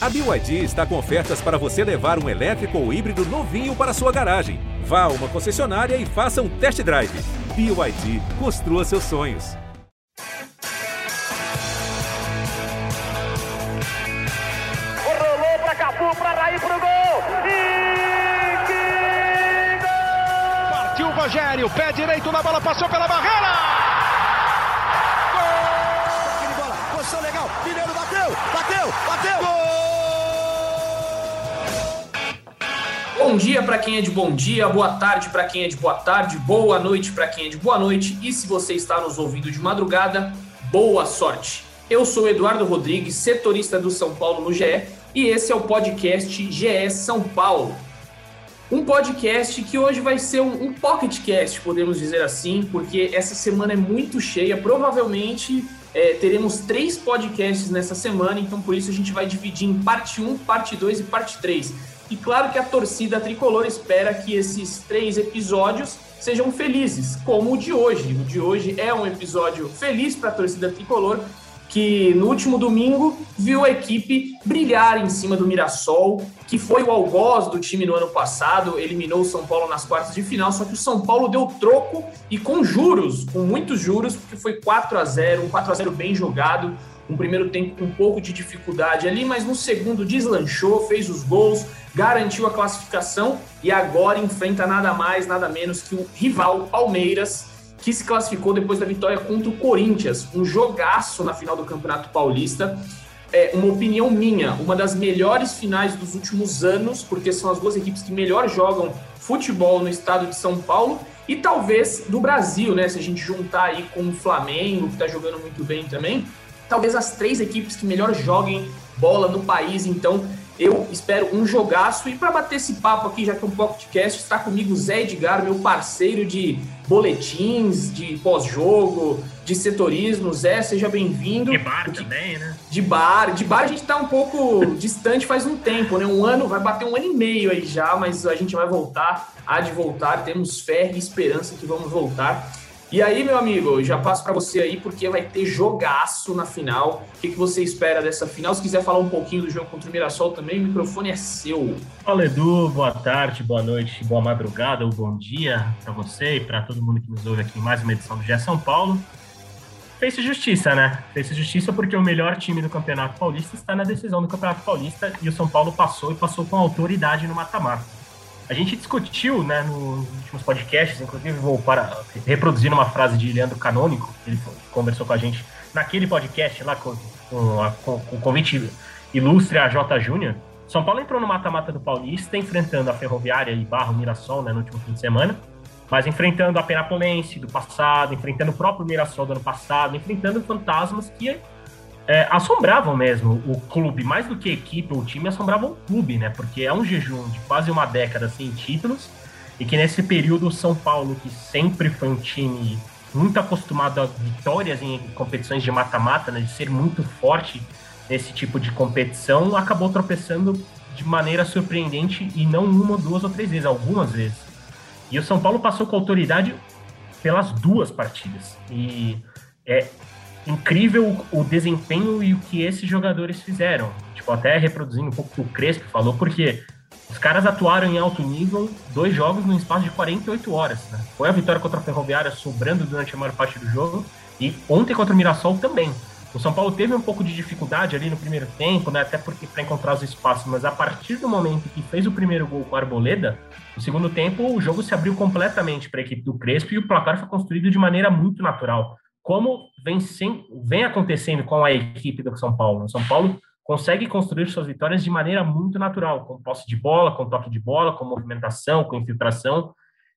A BYD está com ofertas para você levar um elétrico ou híbrido novinho para sua garagem. Vá a uma concessionária e faça um test drive. BYD, construa seus sonhos. Rolou para Cafu, para Raí, pro gol. E que gol! Partiu o Rogério, pé direito na bola, passou pela barreira. Bom dia para quem é de bom dia, boa tarde para quem é de boa tarde, boa noite para quem é de boa noite e se você está nos ouvindo de madrugada, boa sorte. Eu sou Eduardo Rodrigues, setorista do São Paulo no GE e esse é o podcast GE São Paulo. Um podcast que hoje vai ser um, um pocketcast, podemos dizer assim, porque essa semana é muito cheia. Provavelmente é, teremos três podcasts nessa semana, então por isso a gente vai dividir em parte 1, parte 2 e parte 3. E claro que a torcida tricolor espera que esses três episódios sejam felizes, como o de hoje. O de hoje é um episódio feliz para a torcida tricolor, que no último domingo viu a equipe brilhar em cima do Mirassol, que foi o algoz do time no ano passado, eliminou o São Paulo nas quartas de final, só que o São Paulo deu troco e com juros, com muitos juros, porque foi 4 a 0 um 4 a 0 bem jogado, um primeiro tempo com um pouco de dificuldade ali, mas no segundo deslanchou, fez os gols, garantiu a classificação e agora enfrenta nada mais, nada menos que o rival Palmeiras, que se classificou depois da vitória contra o Corinthians, um jogaço na final do Campeonato Paulista. É uma opinião minha, uma das melhores finais dos últimos anos, porque são as duas equipes que melhor jogam futebol no estado de São Paulo e talvez do Brasil, né? Se a gente juntar aí com o Flamengo, que está jogando muito bem também, talvez as três equipes que melhor joguem bola no país. Então, eu espero um jogaço. E para bater esse papo aqui, já que é um podcast, está comigo Zé Edgar, meu parceiro de boletins, de pós-jogo, de setorismo. Zé, seja bem-vindo. De bar também, né? De bar. De bar a gente está um pouco distante faz um tempo, né? Um ano, vai bater um ano e meio aí já, mas a gente vai voltar, há de voltar. Temos fé e esperança que vamos voltar. E aí, meu amigo, já passo para você aí, porque vai ter jogaço na final. O que, que você espera dessa final? Se quiser falar um pouquinho do jogo contra o Mirassol também, o microfone é seu. Fala, Edu. Boa tarde, boa noite, boa madrugada ou bom dia para você e para todo mundo que nos ouve aqui em mais uma edição do GE São Paulo. Fez-se justiça, né? Fez-se justiça porque o melhor time do Campeonato Paulista está na decisão do Campeonato Paulista e o São Paulo passou e passou com autoridade no mata-mata. A gente discutiu, né, nos últimos podcasts, inclusive vou para reproduzir uma frase de Leandro Canônico, ele conversou com a gente naquele podcast lá com, com, a, com, com o convite ilustre a J. Júnior. São Paulo entrou no mata-mata do Paulista, enfrentando a Ferroviária e Barro Mirassol né, no último fim de semana, mas enfrentando a Penapolense do passado, enfrentando o próprio Mirassol do ano passado, enfrentando fantasmas que é, assombravam mesmo o clube, mais do que equipe ou time, assombravam o clube, né? Porque é um jejum de quase uma década sem títulos, e que nesse período o São Paulo, que sempre foi um time muito acostumado a vitórias em competições de mata-mata, né, de ser muito forte nesse tipo de competição, acabou tropeçando de maneira surpreendente e não uma, duas ou três vezes, algumas vezes. E o São Paulo passou com autoridade pelas duas partidas. E é, incrível o desempenho e o que esses jogadores fizeram. Tipo, até reproduzindo um pouco o que o Crespo falou, porque os caras atuaram em alto nível dois jogos no espaço de 48 horas. Né? Foi a vitória contra a Ferroviária sobrando durante a maior parte do jogo e ontem contra o Mirassol também. O São Paulo teve um pouco de dificuldade ali no primeiro tempo, né? Até porque para encontrar os espaços, mas a partir do momento que fez o primeiro gol com a Arboleda, no segundo tempo o jogo se abriu completamente para a equipe do Crespo e o placar foi construído de maneira muito natural como vem, sem, vem acontecendo com a equipe do São Paulo. O São Paulo consegue construir suas vitórias de maneira muito natural, com posse de bola, com toque de bola, com movimentação, com infiltração.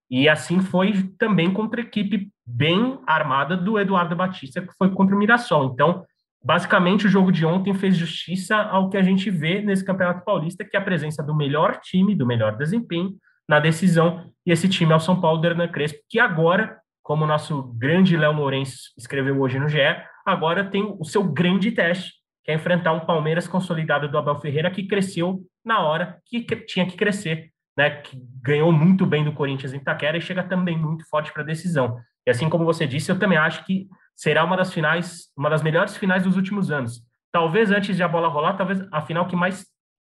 E assim foi também contra a equipe bem armada do Eduardo Batista, que foi contra o Mirassol. Então, basicamente, o jogo de ontem fez justiça ao que a gente vê nesse Campeonato Paulista, que é a presença do melhor time, do melhor desempenho na decisão. E esse time é o São Paulo do Hernan Crespo, que agora como o nosso grande Léo Lourenço escreveu hoje no GE, agora tem o seu grande teste, que é enfrentar um Palmeiras consolidado do Abel Ferreira, que cresceu na hora que tinha que crescer, né? que ganhou muito bem do Corinthians em Itaquera e chega também muito forte para a decisão. E assim como você disse, eu também acho que será uma das finais, uma das melhores finais dos últimos anos. talvez antes de a bola rolar, talvez a final que mais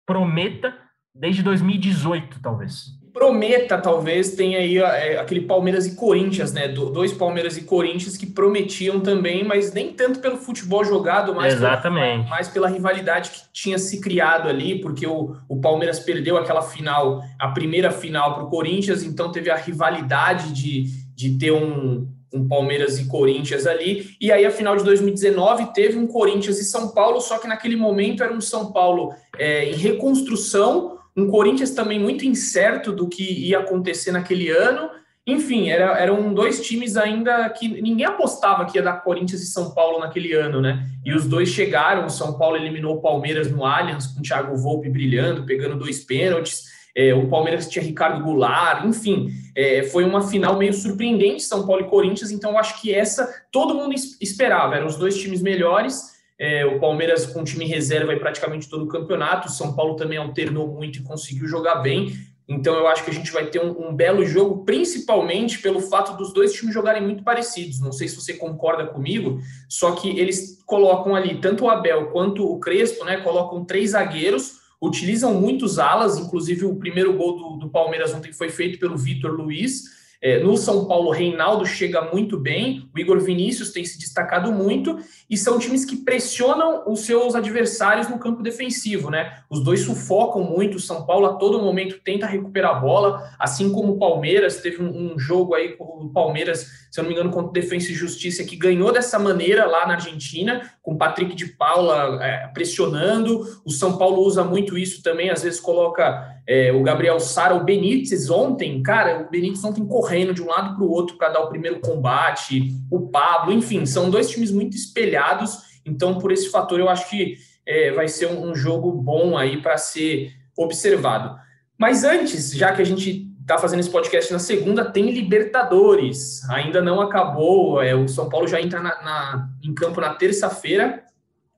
prometa desde 2018, talvez prometa, talvez, tenha aí é, aquele Palmeiras e Corinthians, né? Do, dois Palmeiras e Corinthians que prometiam também, mas nem tanto pelo futebol jogado, mas Exatamente. Pela, mais pela rivalidade que tinha se criado ali, porque o, o Palmeiras perdeu aquela final, a primeira final para o Corinthians, então teve a rivalidade de, de ter um, um Palmeiras e Corinthians ali. E aí, a final de 2019, teve um Corinthians e São Paulo, só que naquele momento era um São Paulo é, em reconstrução um Corinthians também muito incerto do que ia acontecer naquele ano. Enfim, era, eram dois times ainda que ninguém apostava que ia dar Corinthians e São Paulo naquele ano, né? E os dois chegaram. O São Paulo eliminou o Palmeiras no Allianz, com o Thiago Volpe brilhando, pegando dois pênaltis. É, o Palmeiras tinha Ricardo Goulart, enfim, é, foi uma final meio surpreendente, São Paulo e Corinthians. Então, acho que essa todo mundo esperava. Eram os dois times melhores. É, o Palmeiras com time reserva aí praticamente todo o campeonato. O São Paulo também alternou muito e conseguiu jogar bem. Então eu acho que a gente vai ter um, um, belo jogo, principalmente pelo fato dos dois times jogarem muito parecidos. Não sei se você concorda comigo, só que eles colocam ali tanto o Abel quanto o Crespo, né? Colocam três zagueiros, utilizam muitos alas, inclusive o primeiro gol do, do Palmeiras ontem foi feito pelo Vitor Luiz. É, no São Paulo, Reinaldo chega muito bem, o Igor Vinícius tem se destacado muito, e são times que pressionam os seus adversários no campo defensivo, né? Os dois sufocam muito, o São Paulo a todo momento tenta recuperar a bola, assim como o Palmeiras, teve um, um jogo aí com o Palmeiras, se eu não me engano, contra Defensa e Justiça, que ganhou dessa maneira lá na Argentina, com o Patrick de Paula é, pressionando, o São Paulo usa muito isso também, às vezes coloca é, o Gabriel Sara, o Benítez ontem, cara, o Benítez ontem correndo de um lado para o outro para dar o primeiro combate, o Pablo, enfim, são dois times muito espelhados, então por esse fator eu acho que é, vai ser um, um jogo bom aí para ser observado. Mas antes, já que a gente está fazendo esse podcast na segunda, tem Libertadores, ainda não acabou, é, o São Paulo já entra na, na, em campo na terça-feira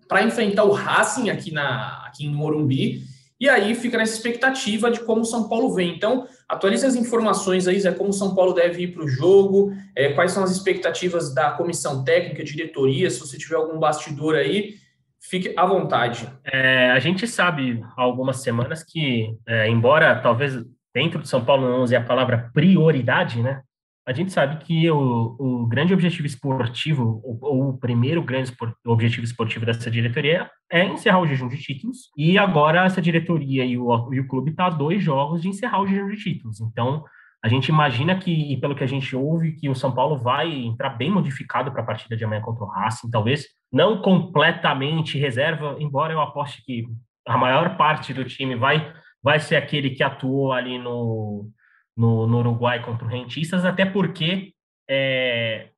para enfrentar o Racing aqui, na, aqui em Morumbi, e aí fica nessa expectativa de como o São Paulo vem. Então, atualize as informações aí, Zé, como o São Paulo deve ir para o jogo, é, quais são as expectativas da comissão técnica, diretoria, se você tiver algum bastidor aí, fique à vontade. É, a gente sabe há algumas semanas que, é, embora talvez dentro de São Paulo não use a palavra prioridade, né? A gente sabe que o, o grande objetivo esportivo, ou, o primeiro grande objetivo esportivo dessa diretoria é encerrar o jejum de títulos, e agora essa diretoria e o, e o clube está a dois jogos de encerrar o jejum de títulos. Então, a gente imagina que, e pelo que a gente ouve, que o São Paulo vai entrar bem modificado para a partida de amanhã contra o Racing, talvez não completamente reserva, embora eu aposte que a maior parte do time vai, vai ser aquele que atuou ali no no, no Uruguai contra o Rentistas, até porque é,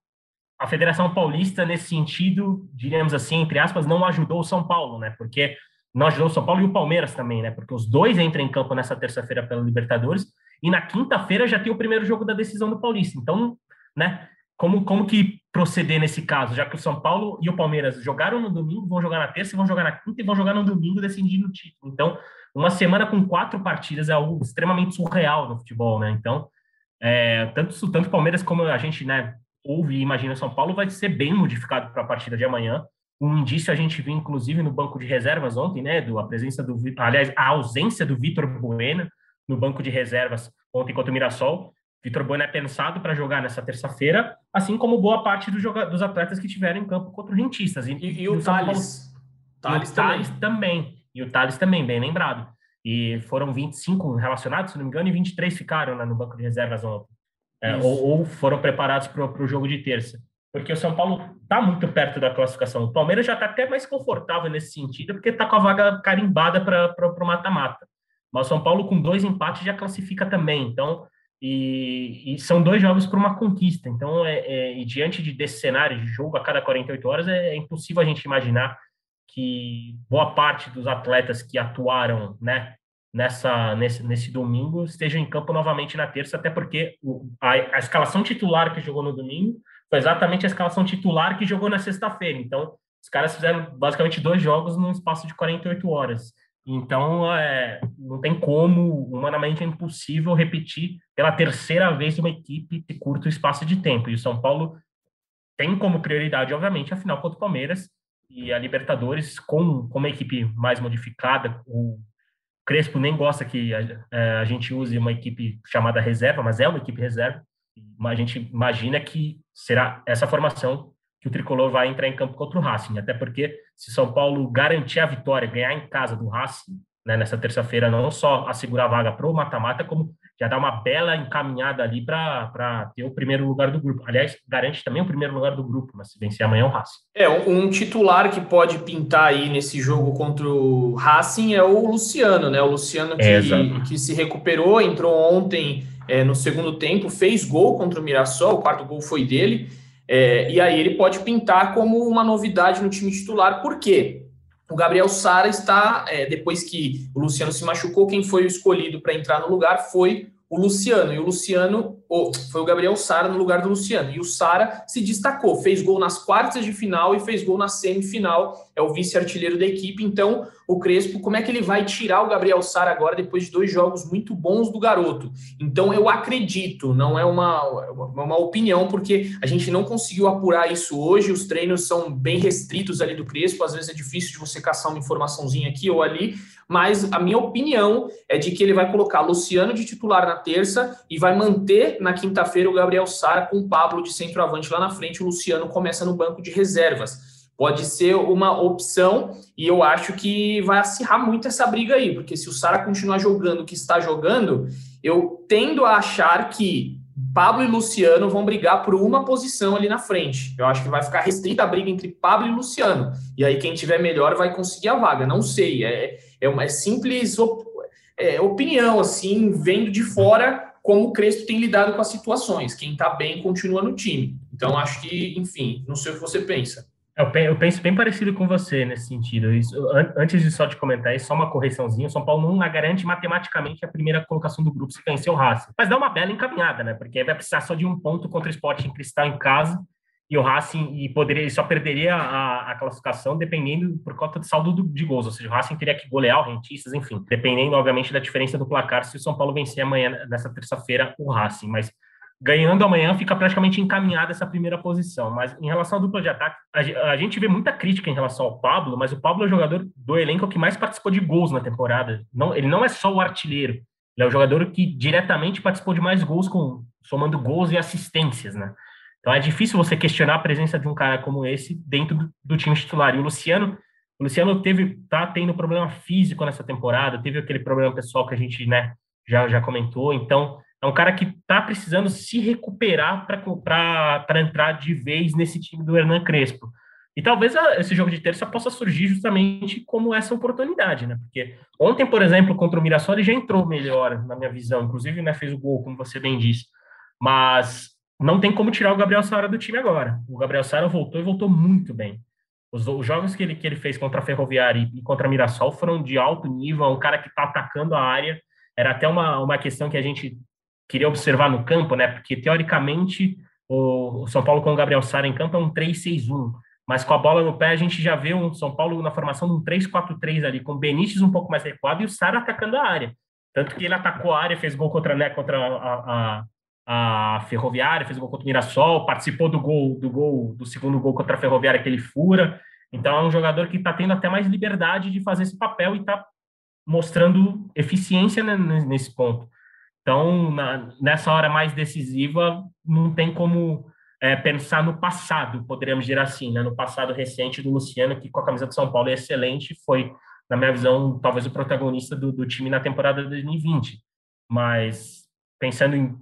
a Federação Paulista, nesse sentido, diríamos assim, entre aspas, não ajudou o São Paulo, né? Porque não ajudou o São Paulo e o Palmeiras também, né? Porque os dois entram em campo nessa terça-feira pela Libertadores e na quinta-feira já tem o primeiro jogo da decisão do Paulista. Então, né? Como, como que proceder nesse caso? Já que o São Paulo e o Palmeiras jogaram no domingo, vão jogar na terça, vão jogar na quinta e vão jogar no domingo decidindo o título. Então, uma semana com quatro partidas é algo extremamente surreal no futebol, né? Então, é, tanto tanto Palmeiras como a gente, né, ouve e imagina São Paulo vai ser bem modificado para a partida de amanhã. Um indício a gente viu, inclusive, no banco de reservas ontem, né, do, a presença do, aliás, a ausência do Vitor Bueno no banco de reservas ontem contra o Mirassol. Vitor Bueno é pensado para jogar nessa terça-feira, assim como boa parte do joga, dos atletas que tiveram em campo contra os rentistas. E, e, e o Thales. Thales, Thales também. também. E o Thales também, bem lembrado. E foram 25 relacionados, se não me engano, e 23 ficaram né, no banco de reservas ontem. É, ou, ou, foram preparados para o jogo de terça. Porque o São Paulo está muito perto da classificação. O Palmeiras já está até mais confortável nesse sentido, porque está com a vaga carimbada para o mata-mata. Mas o São Paulo, com dois empates, já classifica também. Então, e, e são dois jogos para uma conquista. Então, é, é, e diante de, desse cenário de jogo a cada 48 horas, é, é impossível a gente imaginar que boa parte dos atletas que atuaram né, nessa, nesse, nesse domingo estejam em campo novamente na terça, até porque a, a escalação titular que jogou no domingo foi exatamente a escalação titular que jogou na sexta-feira. Então, os caras fizeram basicamente dois jogos num espaço de 48 horas. Então, é, não tem como, humanamente é impossível repetir pela terceira vez uma equipe de curto espaço de tempo. E o São Paulo tem como prioridade, obviamente, a final contra o Palmeiras, e a Libertadores com, com uma equipe mais modificada. O Crespo nem gosta que a, é, a gente use uma equipe chamada reserva, mas é uma equipe reserva. A gente imagina que será essa formação que o Tricolor vai entrar em campo contra o Racing, até porque se São Paulo garantir a vitória, ganhar em casa do Racing, né, nessa terça-feira, não só assegurar a vaga para o mata-mata, como já dá uma bela encaminhada ali para ter o primeiro lugar do grupo. Aliás, garante também o primeiro lugar do grupo, mas se vencer amanhã é o Racing. É, um titular que pode pintar aí nesse jogo contra o Racing é o Luciano, né? O Luciano que, é, que se recuperou, entrou ontem é, no segundo tempo, fez gol contra o Mirassol, o quarto gol foi dele. É, e aí ele pode pintar como uma novidade no time titular, por quê? O Gabriel Sara está, é, depois que o Luciano se machucou, quem foi o escolhido para entrar no lugar foi o Luciano. E o Luciano, foi o Gabriel Sara no lugar do Luciano. E o Sara se destacou, fez gol nas quartas de final e fez gol na semifinal. É o vice-artilheiro da equipe. Então, o Crespo, como é que ele vai tirar o Gabriel Sara agora depois de dois jogos muito bons do garoto? Então, eu acredito, não é uma, uma opinião, porque a gente não conseguiu apurar isso hoje. Os treinos são bem restritos ali do Crespo. Às vezes é difícil de você caçar uma informaçãozinha aqui ou ali mas a minha opinião é de que ele vai colocar Luciano de titular na terça e vai manter na quinta-feira o Gabriel Sara com o Pablo de centroavante lá na frente. O Luciano começa no banco de reservas. Pode ser uma opção e eu acho que vai acirrar muito essa briga aí, porque se o Sara continuar jogando o que está jogando, eu tendo a achar que Pablo e Luciano vão brigar por uma posição ali na frente. Eu acho que vai ficar restrita a briga entre Pablo e Luciano. E aí quem tiver melhor vai conseguir a vaga. Não sei. É, é uma simples op, é, opinião, assim, vendo de fora como o Crespo tem lidado com as situações. Quem está bem continua no time. Então, acho que, enfim, não sei o que você pensa. Eu penso bem parecido com você nesse sentido. Antes de só te comentar, só uma correçãozinha. O São Paulo não garante matematicamente a primeira colocação do grupo se vencer o Racing. Mas dá uma bela encaminhada, né? Porque vai precisar só de um ponto contra o Sport em Cristal em casa e o Racing e poderia só perderia a, a, classificação dependendo por conta do saldo do, de gols, ou seja, o Racing teria que golear o Rentistas, enfim, dependendo obviamente da diferença do placar se o São Paulo vencer amanhã nessa terça-feira o Racing, mas ganhando amanhã fica praticamente encaminhada essa primeira posição. Mas em relação à dupla de ataque, a, a, gente vê muita crítica em relação ao Pablo, mas o Pablo é o jogador do elenco que mais participou de gols na temporada. Não, ele não é só o artilheiro, ele é o jogador que diretamente participou de mais gols com somando gols e assistências, né? Então é difícil você questionar a presença de um cara como esse dentro do, time titular. E o Luciano, o Luciano teve, tá tendo problema físico nessa temporada, teve aquele problema pessoal que a gente, né, já, já comentou. Então é um cara que está precisando se recuperar para entrar de vez nesse time do Hernan Crespo. E talvez esse jogo de terça possa surgir justamente como essa oportunidade, né? Porque ontem, por exemplo, contra o Mirassol, ele já entrou melhor, na minha visão. Inclusive, né, fez o gol, como você bem disse. Mas não tem como tirar o Gabriel Sara do time agora. O Gabriel Sara voltou e voltou muito bem. Os, os, jogos que ele, que ele fez contra a Ferroviária e, e contra a Mirassol foram de alto nível, é um cara que está atacando a área. Era até uma, uma questão que a gente queria observar no campo, né? Porque, teoricamente, o, o São Paulo com o Gabriel Sara em campo é um 3-6-1. Mas com a bola no pé, a gente já vê um São Paulo na formação de um 3-4-3 ali, com o Benítez um pouco mais recuado e o Sara atacando a área. Tanto que ele atacou a área, fez gol contra, né, contra a, a, a Ferroviária, fez o gol contra o Mirassol, participou do gol do gol do segundo gol contra a Ferroviária que ele fura. Então é um jogador que está tendo até mais liberdade de fazer esse papel e está mostrando eficiência nesse ponto. Então, na, nessa hora mais decisiva, não tem como é, pensar no passado, poderíamos dizer assim, né? no passado recente do Luciano, que com a camisa de São Paulo é excelente, foi, na minha visão, talvez o protagonista do, do time na temporada de 2020. Mas pensando em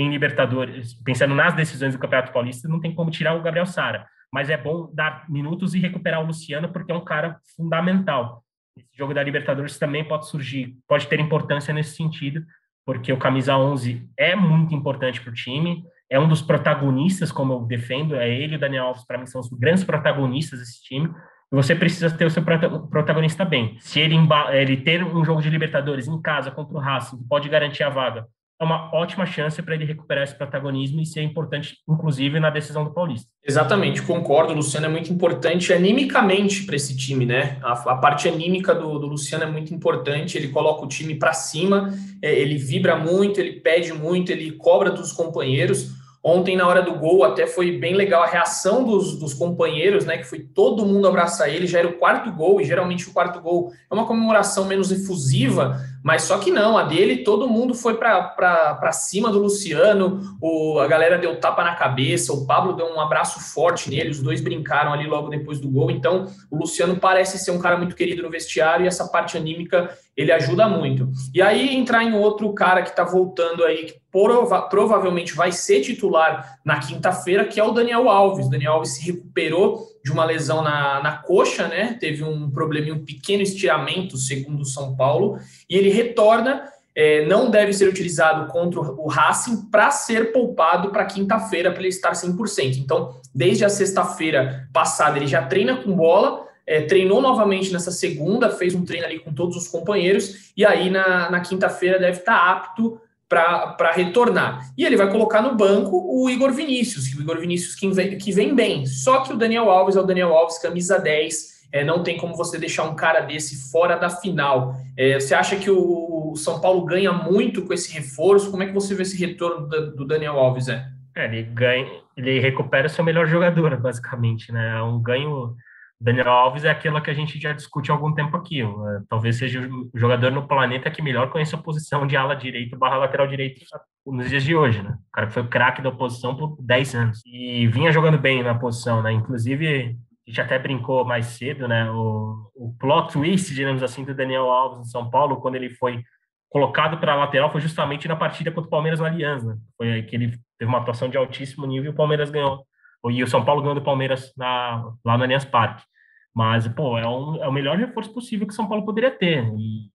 em Libertadores, pensando nas decisões do Campeonato Paulista, não tem como tirar o Gabriel Sara. Mas é bom dar minutos e recuperar o Luciano, porque é um cara fundamental. Esse jogo da Libertadores também pode surgir, pode ter importância nesse sentido, porque o camisa 11 é muito importante para o time, é um dos protagonistas, como eu defendo, é ele e o Daniel Alves, para mim, são os grandes protagonistas desse time. Você precisa ter o seu protagonista bem. Se ele, ele ter um jogo de Libertadores em casa contra o Racing, pode garantir a vaga, é uma ótima chance para ele recuperar esse protagonismo e ser importante, inclusive, na decisão do Paulista. Exatamente, concordo. O Luciano é muito importante animicamente para esse time, né? A, a parte anímica do, do, Luciano é muito importante. Ele coloca o time para cima, é, ele vibra muito, ele pede muito, ele cobra dos companheiros. Ontem, na hora do gol, até foi bem legal a reação dos, dos companheiros, né? Que foi todo mundo abraçar ele. Já era o quarto gol, e geralmente o quarto gol é uma comemoração menos efusiva, mas só que não, a dele, todo mundo foi para cima do Luciano, o, a galera deu tapa na cabeça, o Pablo deu um abraço forte nele, os dois brincaram ali logo depois do gol. Então, o Luciano parece ser um cara muito querido no vestiário e essa parte anímica ele ajuda muito. E aí entrar em outro cara que está voltando aí, que prova provavelmente vai ser titular na quinta-feira, que é o Daniel Alves. O Daniel Alves se recuperou de uma lesão na, na coxa, né? Teve um probleminha, um pequeno estiramento, segundo o São Paulo, e ele retorna. É, não deve ser utilizado contra o Racing para ser poupado para quinta-feira para ele estar 100%. Então, desde a sexta-feira passada, ele já treina com bola, é, treinou novamente nessa segunda, fez um treino ali com todos os companheiros, e aí na, na quinta-feira deve estar tá apto para retornar. E ele vai colocar no banco o Igor Vinícius, o Igor Vinícius que vem, que vem bem. Só que o Daniel Alves é o Daniel Alves, camisa 10. É, não tem como você deixar um cara desse fora da final. É, você acha que o São Paulo ganha muito com esse reforço? Como é que você vê esse retorno do, do Daniel Alves? É? é? ele ganha, ele recupera seu melhor jogador, basicamente, né? É um ganho Daniel Alves é aquilo que a gente já discute há algum tempo aqui. Talvez seja o jogador no planeta que melhor conhece a posição de ala direito barra lateral direito nos dias de hoje, né? O cara que foi craque da posição por 10 anos. E vinha jogando bem na posição, né? Inclusive, a gente até brincou mais cedo, né? O, o plot twist, digamos assim, do Daniel Alves em São Paulo, quando ele foi colocado para lateral, foi justamente na partida contra o Palmeiras no Aliança. Né? Foi aí que ele teve uma atuação de altíssimo nível e o Palmeiras ganhou e o São Paulo ganhou do Palmeiras na, lá no Allianz Parque. Mas, pô, é, um, é o melhor reforço possível que o São Paulo poderia ter. E,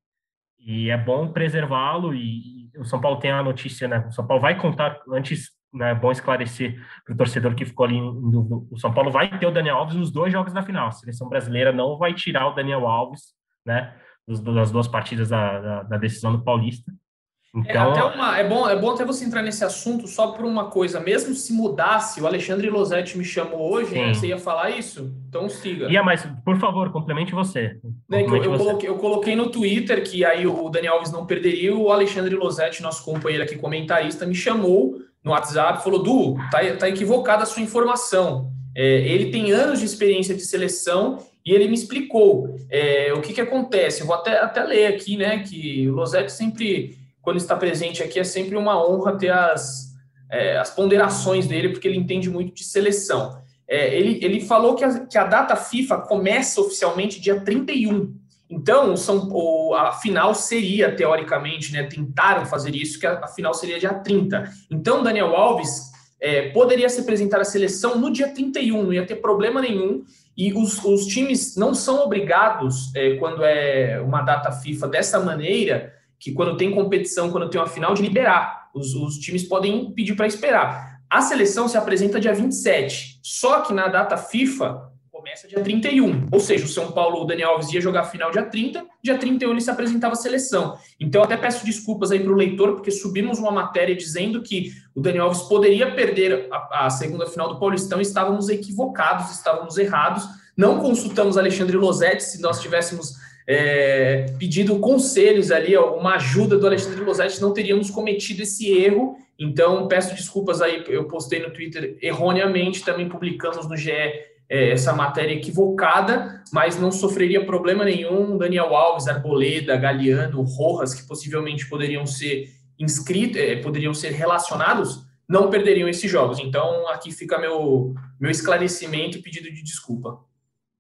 e é bom preservá-lo. E, e, o São Paulo tem a notícia, né? O São Paulo vai contar, antes, né, é bom esclarecer para o torcedor que ficou ali em. O São Paulo vai ter o Daniel Alves nos dois jogos da final. A seleção brasileira não vai tirar o Daniel Alves, né? Das duas partidas da, da, da decisão do Paulista. É, então... É, uma, é, bom, é bom até você entrar nesse assunto só por uma coisa. Mesmo se mudasse, o Alexandre Losetti me chamou hoje, né, você ia falar isso? Então siga. Ia, mas por favor, complemente você. Né, complemente eu, eu, você. Coloquei, eu, Coloquei, no Twitter que aí o Daniel Alves não perderia. O Alexandre Losetti, nosso companheiro aqui, comentarista, me chamou no WhatsApp falou: Du, tá, tá equivocada a sua informação. É, ele tem anos de experiência de seleção e ele me explicou é, o que, que acontece. Eu vou até, até ler aqui, né? Que o Losetti sempre quando está presente aqui, é sempre uma honra ter as, é, as ponderações dele, porque ele entende muito de seleção. É, ele, ele falou que a, que a data FIFA começa oficialmente dia 31. Então, são, o, a final seria, teoricamente, né, tentaram fazer isso, que a, a final seria dia 30. Então, Daniel Alves é, poderia se apresentar à seleção no dia 31, não ia ter problema nenhum. E os, os times não são obrigados, é, quando é uma data FIFA dessa maneira, que quando tem competição, quando tem uma final, de liberar. Os, os times podem pedir para esperar. A seleção se apresenta dia 27, só que na data FIFA começa dia 31. Ou seja, o São Paulo, o Daniel Alves ia jogar a final dia 30, dia 31 ele se apresentava a seleção. Então, até peço desculpas aí para o leitor, porque subimos uma matéria dizendo que o Daniel Alves poderia perder a, a segunda final do Paulistão, estávamos equivocados, estávamos errados. Não consultamos Alexandre Losetti, se nós tivéssemos é, pedido conselhos ali, uma ajuda do Alexandre Losetti, não teríamos cometido esse erro. Então, peço desculpas aí, eu postei no Twitter erroneamente, também publicamos no GE é, essa matéria equivocada, mas não sofreria problema nenhum. Daniel Alves, Arboleda, Galeano, Rojas, que possivelmente poderiam ser inscritos, é, poderiam ser relacionados, não perderiam esses jogos. Então, aqui fica meu, meu esclarecimento e pedido de desculpa.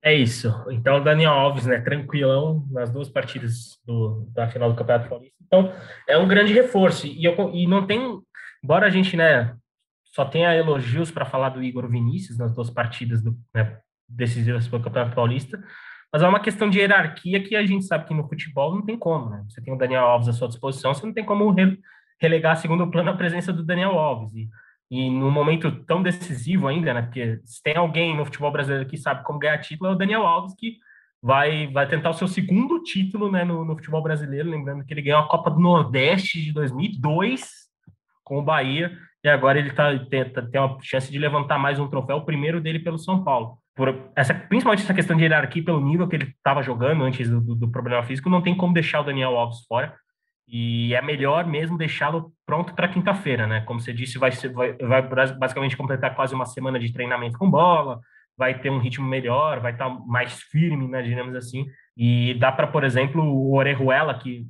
É isso. Então, Daniel Alves, né, tranquilão nas duas partidas do, da final do Campeonato Paulista. Então, é um grande reforço. E, eu, e não tem, embora a gente, né, só tenha elogios para falar do Igor Vinícius nas duas partidas do, né, decisivas do Campeonato Paulista, mas é uma questão de hierarquia que a gente sabe que no futebol não tem como, né? Você tem o Daniel Alves à sua disposição, você não tem como relegar segundo plano a presença do Daniel Alves. E e num momento tão decisivo ainda, né? Porque se tem alguém no futebol brasileiro que sabe como ganhar título, é o Daniel Alves, que vai, vai tentar o seu segundo título né, no, no futebol brasileiro. Lembrando que ele ganhou a Copa do Nordeste de 2002 com o Bahia, e agora ele tá, tem, tem uma chance de levantar mais um troféu, o primeiro dele pelo São Paulo. Por essa, principalmente essa questão de hierarquia, pelo nível que ele estava jogando antes do, do, do, problema físico, não tem como deixar o Daniel Alves fora. E é melhor mesmo deixá-lo pronto para quinta-feira, né? Como você disse, vai, ser, vai, vai basicamente completar quase uma semana de treinamento com bola, vai ter um ritmo melhor, vai estar tá mais firme, né, digamos assim. E dá para, por exemplo, o Orejuela, que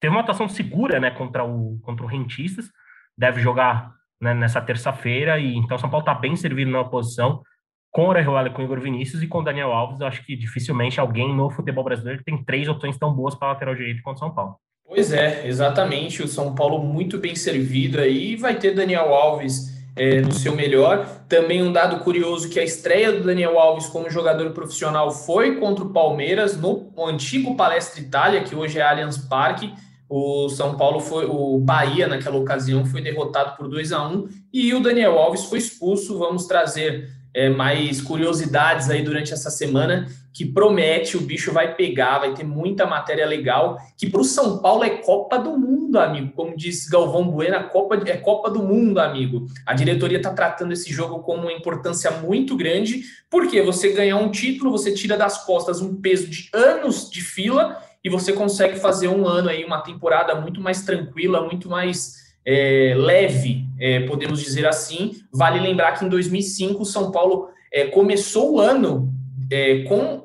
teve uma atuação segura, né, contra o contra o Rentistas, deve jogar né, nessa terça-feira e então São Paulo está bem servido na oposição com o Orejuela, com o Igor Vinícius e com o Daniel Alves. Eu acho que dificilmente alguém no futebol brasileiro tem três opções tão boas para lateral direito quanto São Paulo. Pois é, exatamente. O São Paulo muito bem servido aí. Vai ter Daniel Alves é, no seu melhor. Também um dado curioso que a estreia do Daniel Alves como jogador profissional foi contra o Palmeiras no antigo Palestra Itália, que hoje é Allianz Parque. O São Paulo foi, o Bahia naquela ocasião foi derrotado por 2 a 1 e o Daniel Alves foi expulso. Vamos trazer é, mais curiosidades aí durante essa semana que promete, o bicho vai pegar, vai ter muita matéria legal, que para o São Paulo é Copa do Mundo, amigo. Como diz Galvão Bueno, Copa, é Copa do Mundo, amigo. A diretoria está tratando esse jogo com uma importância muito grande, porque você ganhar um título, você tira das costas um peso de anos de fila e você consegue fazer um ano aí, uma temporada muito mais tranquila, muito mais é, leve, é, podemos dizer assim. Vale lembrar que em 2005 o São Paulo é, começou o ano é, com,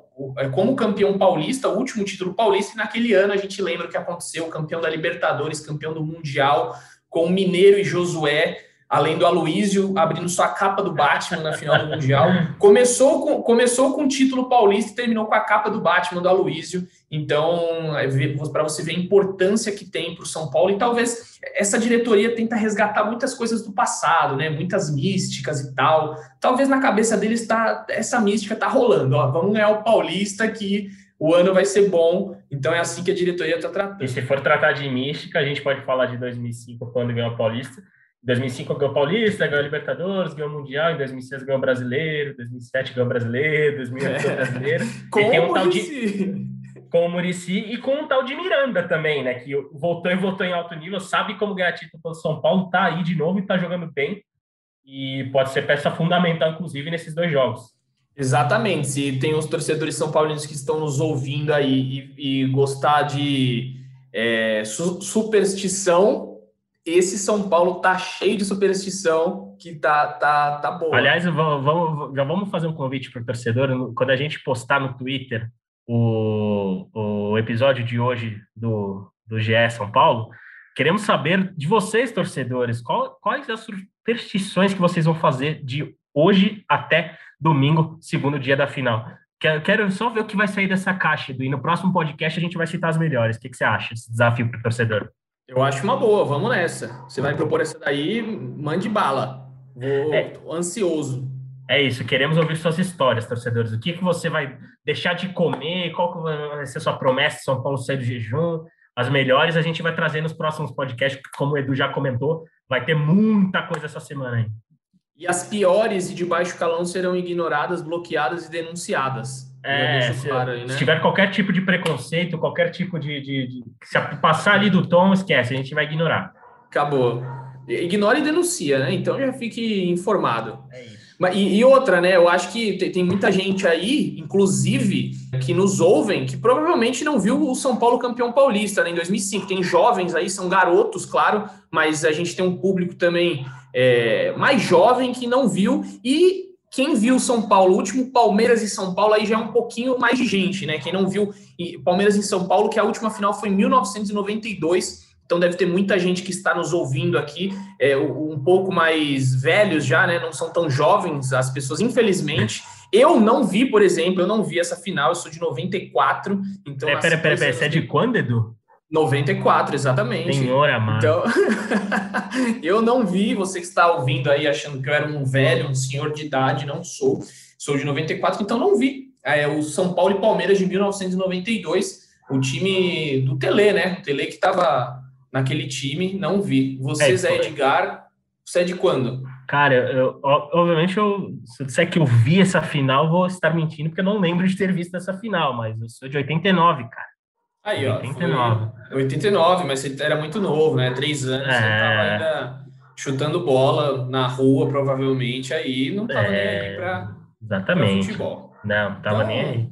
como campeão paulista, o último título paulista, e naquele ano a gente lembra o que aconteceu, campeão da Libertadores, campeão do Mundial, com o Mineiro e Josué, além do Aloísio abrindo sua capa do Batman na final do Mundial. Começou com, começou com o título paulista e terminou com a capa do Batman do Aloísio. Então, é para você ver a importância que tem para o São Paulo, e talvez essa diretoria tenta resgatar muitas coisas do passado, né? Muitas místicas e tal. Talvez na cabeça deles tá, essa mística tá rolando. Ó, vamos ganhar o Paulista que o ano vai ser bom. Então é assim que a diretoria está tratando. E se for tratar de mística, a gente pode falar de 2005, quando ganhou o Paulista. Em 2005 ganhou o Paulista, ganhou o Libertadores, ganhou o Mundial, em 2006 ganhou o Brasileiro, 2007 ganhou o Brasileiro, 2008 ganhou o Brasileiro. Como e tem um tal de com o Murici e com um tal de Miranda também, né? Que voltou e voltou em alto nível, sabe como ganhar título pelo São Paulo, tá aí de novo e tá jogando bem. E pode ser peça fundamental, inclusive, nesses dois jogos. Exatamente. Se tem os torcedores são paulinos que estão nos ouvindo aí e, e gostar de é, su superstição, esse São Paulo tá cheio de superstição que tá, tá, tá bom. Aliás, vamos, vamos, já vamos fazer um convite para o torcedor. Quando a gente postar no Twitter o, o episódio de hoje do, do GE São Paulo, queremos saber de vocês, torcedores, qual, quais as superstições que vocês vão fazer de hoje até domingo, segundo dia da final. Quero, quero só ver o que vai sair dessa caixa, e no próximo podcast a gente vai citar as melhores. O que, que você acha, esse desafio para o torcedor? Eu acho uma boa, vamos nessa. Você vai propor essa daí, mande bala. Vou, é. ansioso. É isso, queremos ouvir suas histórias, torcedores. O que, que você vai deixar de comer? Qual que vai ser sua promessa São Paulo sair do jejum? As melhores a gente vai trazer nos próximos podcasts, como o Edu já comentou, vai ter muita coisa essa semana aí. E as piores e de baixo calão serão ignoradas, bloqueadas e denunciadas. É, se, claro aí, né? se, tiver qualquer tipo de preconceito, qualquer tipo de, de, de, Se passar ali do tom, esquece, a gente vai ignorar. Acabou. Ignora e denuncia, né? Então já fique informado. É isso. E, e outra, né? Eu acho que tem, tem muita gente aí, inclusive, que nos ouvem, que provavelmente não viu o São Paulo campeão paulista né, em 2005. Tem jovens aí, são garotos, claro, mas a gente tem um público também é, mais jovem que não viu. E quem viu São Paulo, o último Palmeiras e São Paulo, aí já é um pouquinho mais de gente, né? Quem não viu Palmeiras em São Paulo, que a última final foi em 1992 então deve ter muita gente que está nos ouvindo aqui, é, um pouco mais velhos já, né? Não são tão jovens as pessoas, infelizmente. Eu não vi, por exemplo, eu não vi essa final, eu sou de 94. Então, é, pera, pera, pera, você é de quando, Edu? 94, exatamente. Senhor amado. Então, eu não vi, você que está ouvindo aí achando que eu era um velho, um senhor de idade, não sou. Sou de 94, então não vi. É, o São Paulo e Palmeiras de 1992, o time do Tele, né? O Tele que estava naquele time, não vi. Você, é, Zé Edgar, você é de quando? Cara, eu, obviamente, eu, se eu disser que eu vi essa final, vou estar mentindo, porque eu não lembro de ter visto essa final, mas eu sou de 89, cara. Aí, ó. 89. 89, mas você era muito novo, né? Três anos, é... você tava ainda chutando bola na rua, provavelmente, aí não tava é... nem aí pra, Exatamente. pra futebol. Não, tava então, nem aí.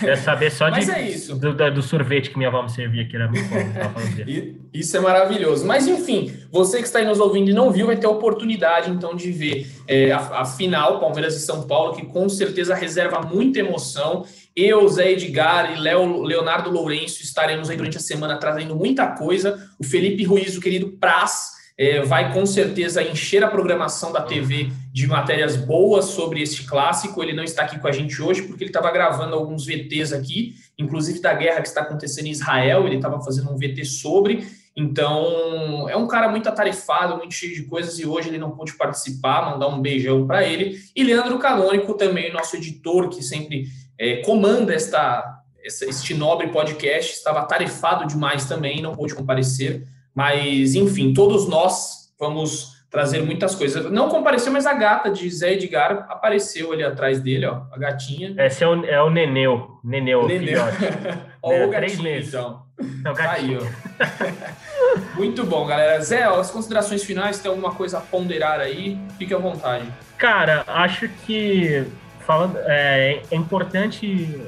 Quer saber só de, é isso. Do, do, sorvete que minha avó me servia, que era muito bom. isso é maravilhoso. Mas enfim, você que está aí nos ouvindo e não viu, vai ter a oportunidade então de ver é, a, a, final, Palmeiras e São Paulo, que com certeza reserva muita emoção. Eu, Zé Edgar e Leo, Leonardo Lourenço estaremos aí durante a semana trazendo muita coisa. O Felipe Ruiz, o querido Praz, é, vai com certeza encher a programação da TV de matérias boas sobre este clássico. Ele não está aqui com a gente hoje porque ele estava gravando alguns VTs aqui, inclusive da guerra que está acontecendo em Israel. Ele estava fazendo um VT sobre. Então, é um cara muito atarefado, muito cheio de coisas, e hoje ele não pôde participar, mandar um beijão para ele. E Leandro Canônico, também, nosso editor, que sempre é, comanda esta, este nobre podcast, estava atarefado demais também, não pôde comparecer. Mas, enfim, todos nós vamos trazer muitas coisas. Não compareceu, mas a gata de Zé Edgar apareceu ali atrás dele, ó, a gatinha. Esse é o, é o Neneu. Neneu, Neneu. ó, é, o gatinho, meses. então. Não, gatinho. Aí, ó. Muito bom, galera. Zé, ó, as considerações finais, tem alguma coisa a ponderar aí? Fique à vontade. Cara, acho que falando, é, é importante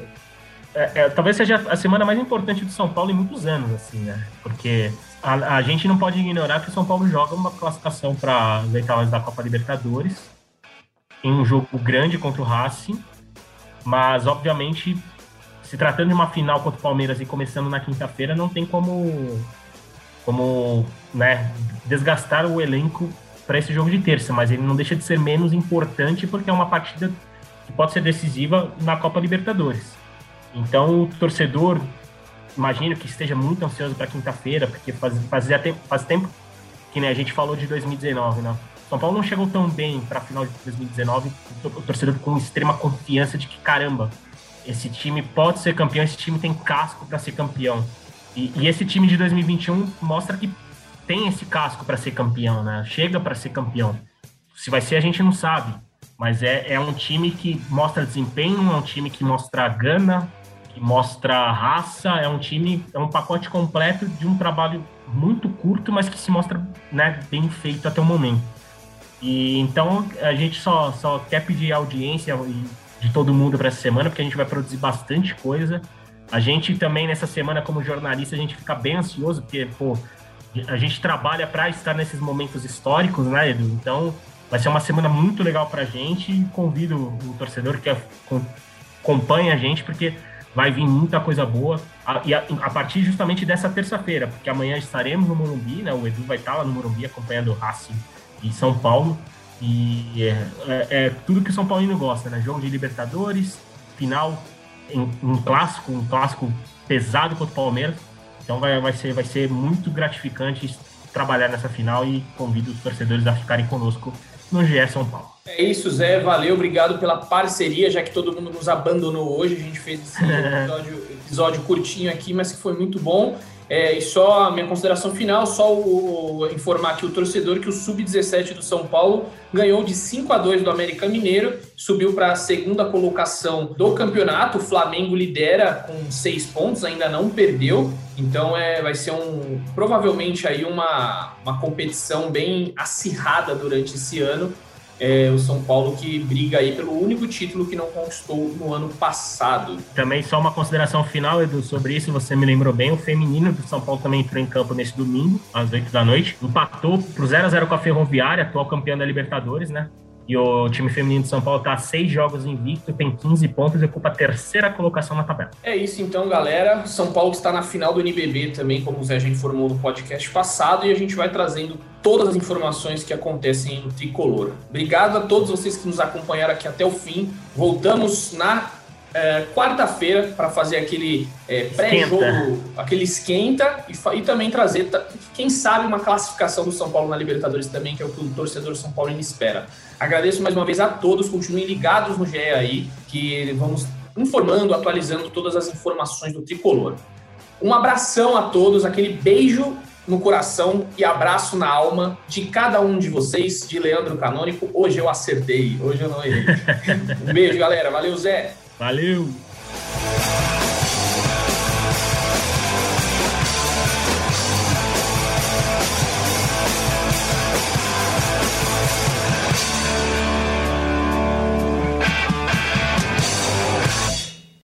é, é, talvez seja a semana mais importante do São Paulo em muitos anos, assim, né? Porque a, a gente não pode ignorar que o São Paulo joga uma classificação para as oitavas da Copa Libertadores em um jogo grande contra o Racing, mas obviamente se tratando de uma final contra o Palmeiras e começando na quinta-feira, não tem como como né, desgastar o elenco para esse jogo de terça, mas ele não deixa de ser menos importante porque é uma partida que pode ser decisiva na Copa Libertadores. Então, o torcedor, imagino que esteja muito ansioso para quinta-feira, porque faz, fazia tempo, faz tempo que né, a gente falou de 2019, né? São Paulo não chegou tão bem para a final de 2019, o torcedor com extrema confiança de que, caramba, esse time pode ser campeão, esse time tem casco para ser campeão. E, e, esse time de 2021 mostra que tem esse casco para ser campeão, né? Chega para ser campeão. Se vai ser, a gente não sabe. Mas é, é um time que mostra desempenho, é um time que mostra gana, que mostra raça, é um time, é um pacote completo de um trabalho muito curto, mas que se mostra né, bem feito até o momento. E então a gente só, só quer pedir audiência de todo mundo para essa semana, porque a gente vai produzir bastante coisa. A gente também nessa semana como jornalista a gente fica bem ansioso, porque pô, a gente trabalha para estar nesses momentos históricos, né, Edu? Então vai ser uma semana muito legal para a gente convido o torcedor que acompanha a gente, porque vai vir muita coisa boa. A, e a, a partir justamente dessa terça-feira, porque amanhã estaremos no Morumbi, né? O Edu vai estar lá no Morumbi acompanhando o Racing e São Paulo. E é, é, é, tudo que o São Paulino gosta, né? Jogo de Libertadores, final em um clássico, um clássico pesado contra o Palmeiras. Então vai, vai, ser, vai ser muito gratificante trabalhar nessa final e convido os torcedores a ficarem conosco no GE São Paulo. É isso, Zé. Valeu, obrigado pela parceria, já que todo mundo nos abandonou hoje. A gente fez esse episódio, episódio curtinho aqui, mas que foi muito bom. É, e só a minha consideração final, só o, o, informar aqui o torcedor que o Sub-17 do São Paulo ganhou de 5 a 2 do América Mineiro, subiu para a segunda colocação do campeonato. O Flamengo lidera com seis pontos, ainda não perdeu. Então é, vai ser um provavelmente aí uma, uma competição bem acirrada durante esse ano é, o São Paulo que briga aí pelo único título que não conquistou no ano passado. Também só uma consideração final, Edu, sobre isso, você me lembrou bem, o feminino do São Paulo também entrou em campo nesse domingo, às 8 da noite, empatou pro 0 a 0 com a Ferroviária, atual campeão da Libertadores, né? E o time feminino de São Paulo está seis jogos invicto, tem 15 pontos e ocupa a terceira colocação na tabela. É isso então, galera. São Paulo está na final do NBB também, como o Zé já informou no podcast passado, e a gente vai trazendo todas as informações que acontecem no Tricolor. Obrigado a todos vocês que nos acompanharam aqui até o fim. Voltamos na é, quarta-feira para fazer aquele é, pré-jogo, aquele esquenta e, e, também trazer, quem sabe, uma classificação do São Paulo na Libertadores também, que é o que o torcedor São Paulino espera. Agradeço mais uma vez a todos, continuem ligados no GE aí, que vamos informando, atualizando todas as informações do tricolor. Um abração a todos, aquele beijo no coração e abraço na alma de cada um de vocês, de Leandro Canônico. Hoje eu acertei, hoje eu não errei. um beijo, galera. Valeu, Zé. Valeu!